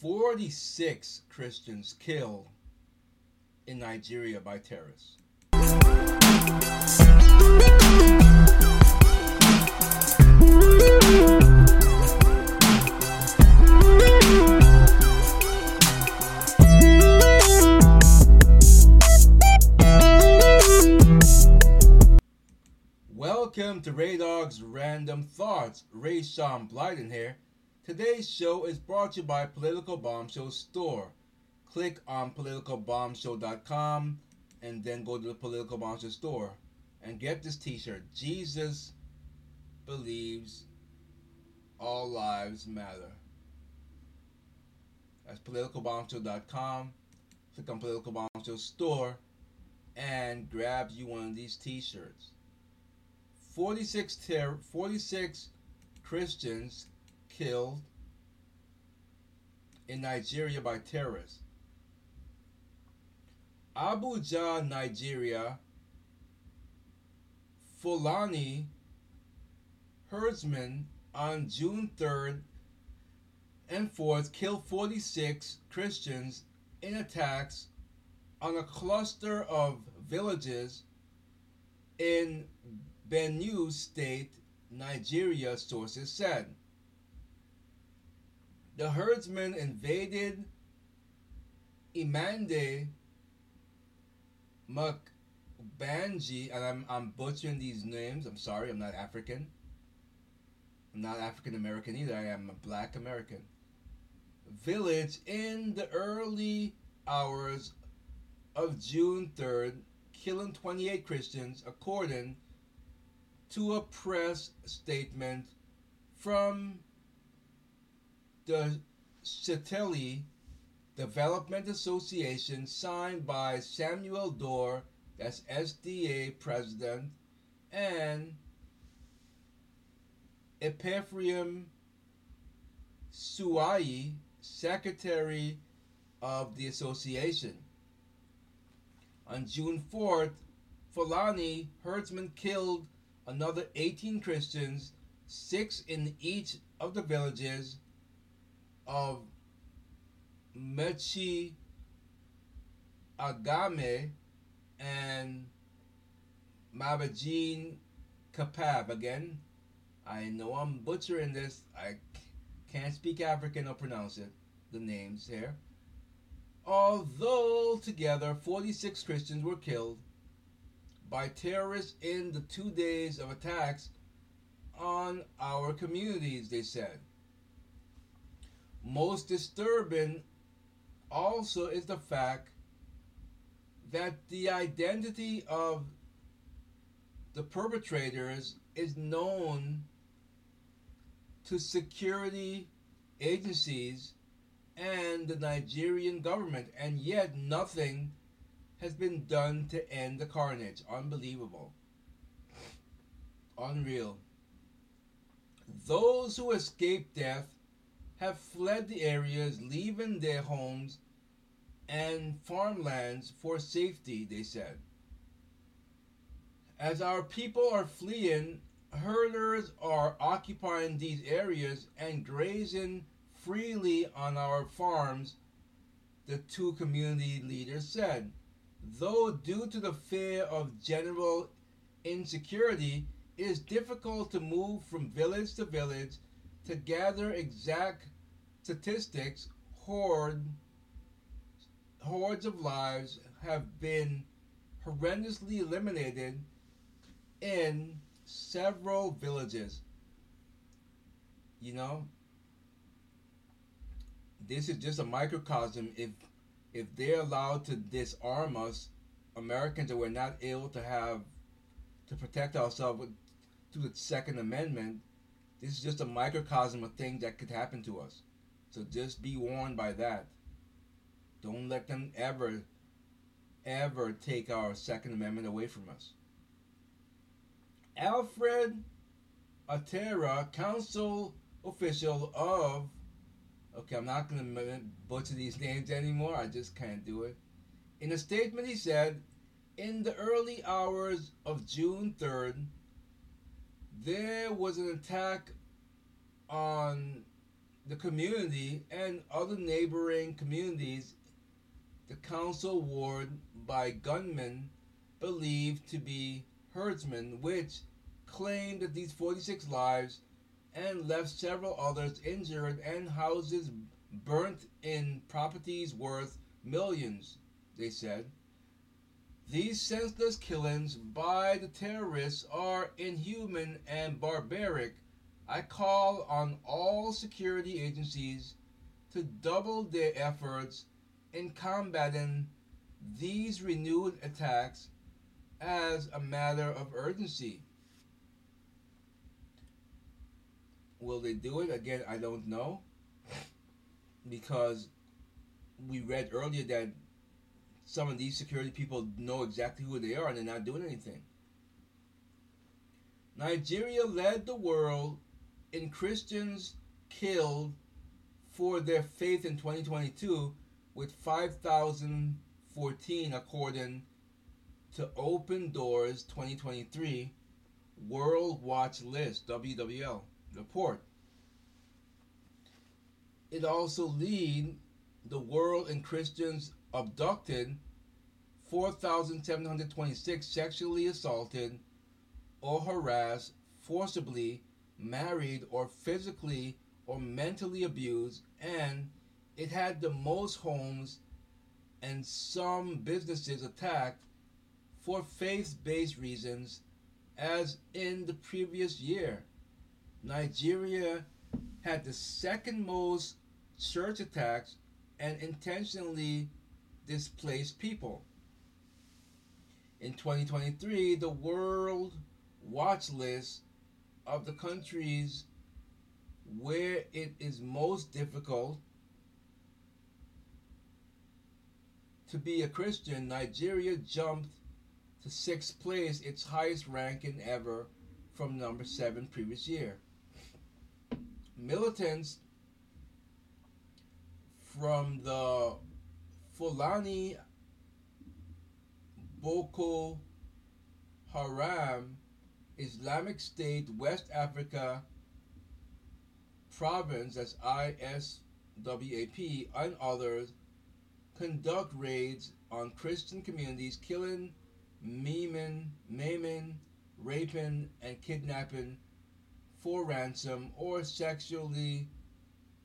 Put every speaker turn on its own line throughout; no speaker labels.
46 Christians killed in Nigeria by terrorists. Welcome to Rehdogg's Random Thoughts. Ray Sean Blyden here. Today's show is brought to you by Political Bombshell Store. Click on politicalbombshell.com and then go to the Political Bombshell Store and get this t-shirt. Jesus believes all lives matter. That's politicalbombshell.com. Click on Political Bombshell Store and grab you one of these t-shirts. 46, ter- 46 Christians killed in Nigeria by terrorists. Abuja, Nigeria, Fulani herdsmen on June 3rd and 4th killed 46 Christians in attacks on a cluster of villages in Benue State, Nigeria, sources said. The herdsmen invaded Imande Mukbanji, and I'm, I'm butchering these names. I'm sorry, I'm not African. I'm not African American either. I am a black American. Village in the early hours of June 3rd, killing 28 Christians, according to a press statement from the Sheteli Development Association signed by Samuel Dorr, that's SDA president, and Ephraim Suai, secretary of the association. On June 4th, Fulani herdsmen killed another 18 Christians, six in each of the villages of Mechi Agame and Mabajin Kapab. Again, I know I'm butchering this. I can't speak African or pronounce it, the names here. Although together 46 Christians were killed by terrorists in the two days of attacks on our communities, they said. Most disturbing also is the fact that the identity of the perpetrators is known to security agencies and the Nigerian government, and yet nothing has been done to end the carnage. Unbelievable. Unreal. Those who escaped death have fled the areas, leaving their homes and farmlands for safety, they said. As our people are fleeing, herders are occupying these areas and grazing freely on our farms, the two community leaders said. Though, due to the fear of general insecurity, it is difficult to move from village to village to gather exact statistics, horde, hordes of lives have been horrendously eliminated in several villages. You know, this is just a microcosm. If if they're allowed to disarm us, Americans, and we're not able to have to protect ourselves through the Second Amendment, this is just a microcosm of things that could happen to us. So just be warned by that. Don't let them ever, ever take our Second Amendment away from us. Alfred Atera, council official of, okay, I'm not going to butcher these names anymore, I just can't do it. In a statement, he said, in the early hours of June 3rd, there was an attack on the community and other neighboring communities the council ward by gunmen believed to be herdsmen, which claimed that these 46 lives and left several others injured and houses burnt in properties worth millions, they said. These senseless killings by the terrorists are inhuman and barbaric. I call on all security agencies to double their efforts in combating these renewed attacks as a matter of urgency. Will they do it? Again, I don't know. Because we read earlier that some of these security people know exactly who they are and they're not doing anything. Nigeria led the world in Christians killed for their faith in 2022 with 5,014 according to Open Doors 2023 World Watch List WWL report. It also lead the world in Christians abducted 4,726 sexually assaulted or harassed, forcibly married or physically or mentally abused, and it had the most homes and some businesses attacked for faith based reasons as in the previous year. Nigeria had the second most church attacks and intentionally displaced people. In 2023, the World Watch List of the countries where it is most difficult to be a Christian, Nigeria jumped to sixth place, its highest ranking ever from number seven previous year. Militants from the Fulani Boko Haram Islamic State West Africa province as ISWAP and others conduct raids on Christian communities, killing, maiming, maiming, raping, and kidnapping for ransom or sexually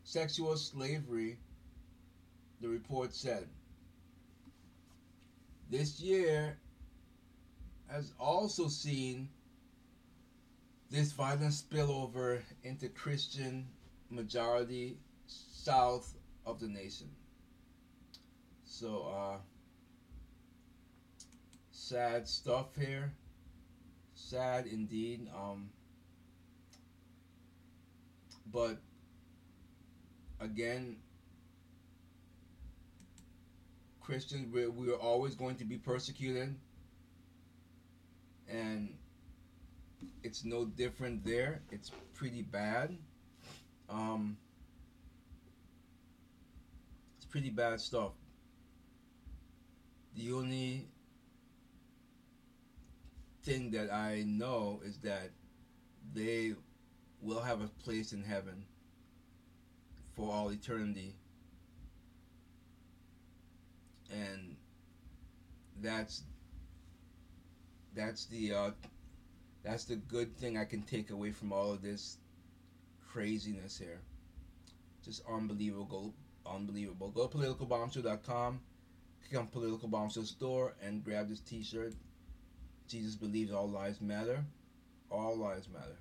sexual slavery, the report said. This year has also seen this violent spillover into Christian majority south of the nation. So, uh, sad stuff here. Sad indeed. Um, but again, Christians, we we are always going to be persecuted, and it's no different there. It's pretty bad. Um, it's pretty bad stuff. The only thing that I know is that they will have a place in heaven for all eternity. And that's that's the uh, that's the good thing I can take away from all of this craziness here. Just unbelievable, unbelievable. Go to politicalbombshell.com, click on Political Bombshell store, and grab this T-shirt. Jesus believes all lives matter. All lives matter.